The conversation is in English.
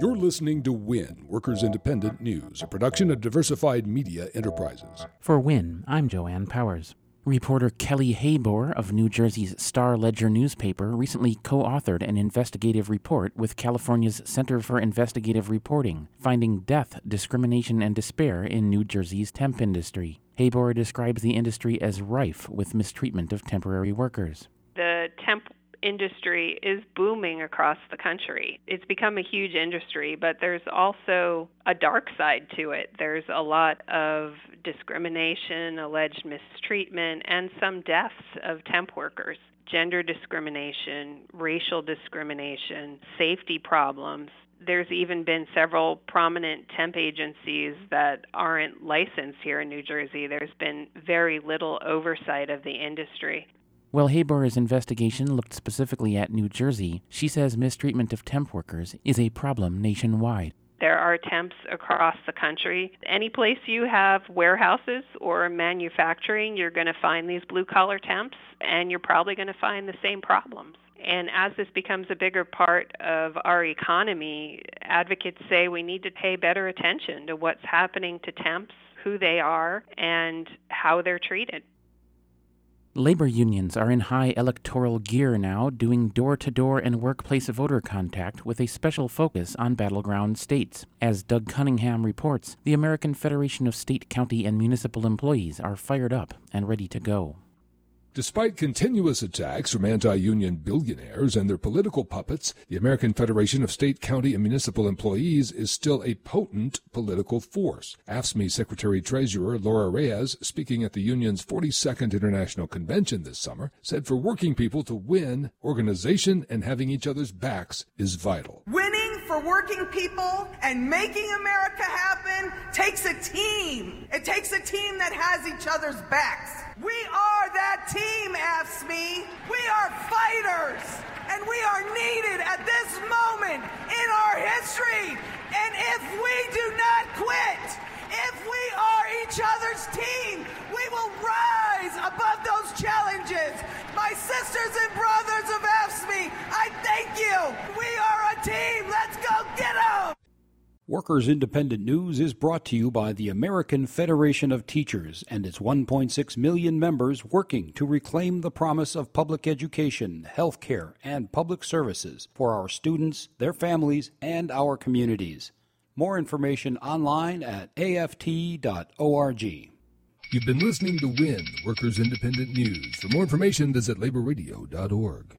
You're listening to WIN, Workers Independent News, a production of Diversified Media Enterprises. For WIN, I'm Joanne Powers. Reporter Kelly Heyboer of New Jersey's Star Ledger newspaper recently co authored an investigative report with California's Center for Investigative Reporting, finding death, discrimination, and despair in New Jersey's temp industry. Heyboer describes the industry as rife with mistreatment of temporary workers. The temp industry is booming across the country. It's become a huge industry, but there's also a dark side to it. There's a lot of discrimination, alleged mistreatment, and some deaths of temp workers. Gender discrimination, racial discrimination, safety problems. There's even been several prominent temp agencies that aren't licensed here in New Jersey. There's been very little oversight of the industry. While Heyboer's investigation looked specifically at New Jersey, she says mistreatment of temp workers is a problem nationwide. There are temps across the country. Any place you have warehouses or manufacturing, you're going to find these blue collar temps, and you're probably going to find the same problems. And as this becomes a bigger part of our economy, advocates say we need to pay better attention to what's happening to temps, who they are, and how they're treated. Labor unions are in high electoral gear now, doing door to door and workplace voter contact with a special focus on battleground states. As Doug Cunningham reports, the American Federation of State, County, and Municipal Employees are fired up and ready to go. Despite continuous attacks from anti union billionaires and their political puppets, the American Federation of State, County, and Municipal Employees is still a potent political force. AFSCME Secretary Treasurer Laura Reyes, speaking at the union's 42nd International Convention this summer, said for working people to win, organization and having each other's backs is vital. Winning for working people and making America happen takes a team. It takes a team that has each other's backs. We are that team, AFSCME. We are fighters, and we are needed at this moment in our history. And if we do not quit, if we are each other's team, we will rise above those challenges. My sisters and brothers Workers Independent News is brought to you by the American Federation of Teachers and its 1.6 million members working to reclaim the promise of public education, health care, and public services for our students, their families, and our communities. More information online at aft.org. You've been listening to WIN, Workers Independent News. For more information, visit laborradio.org.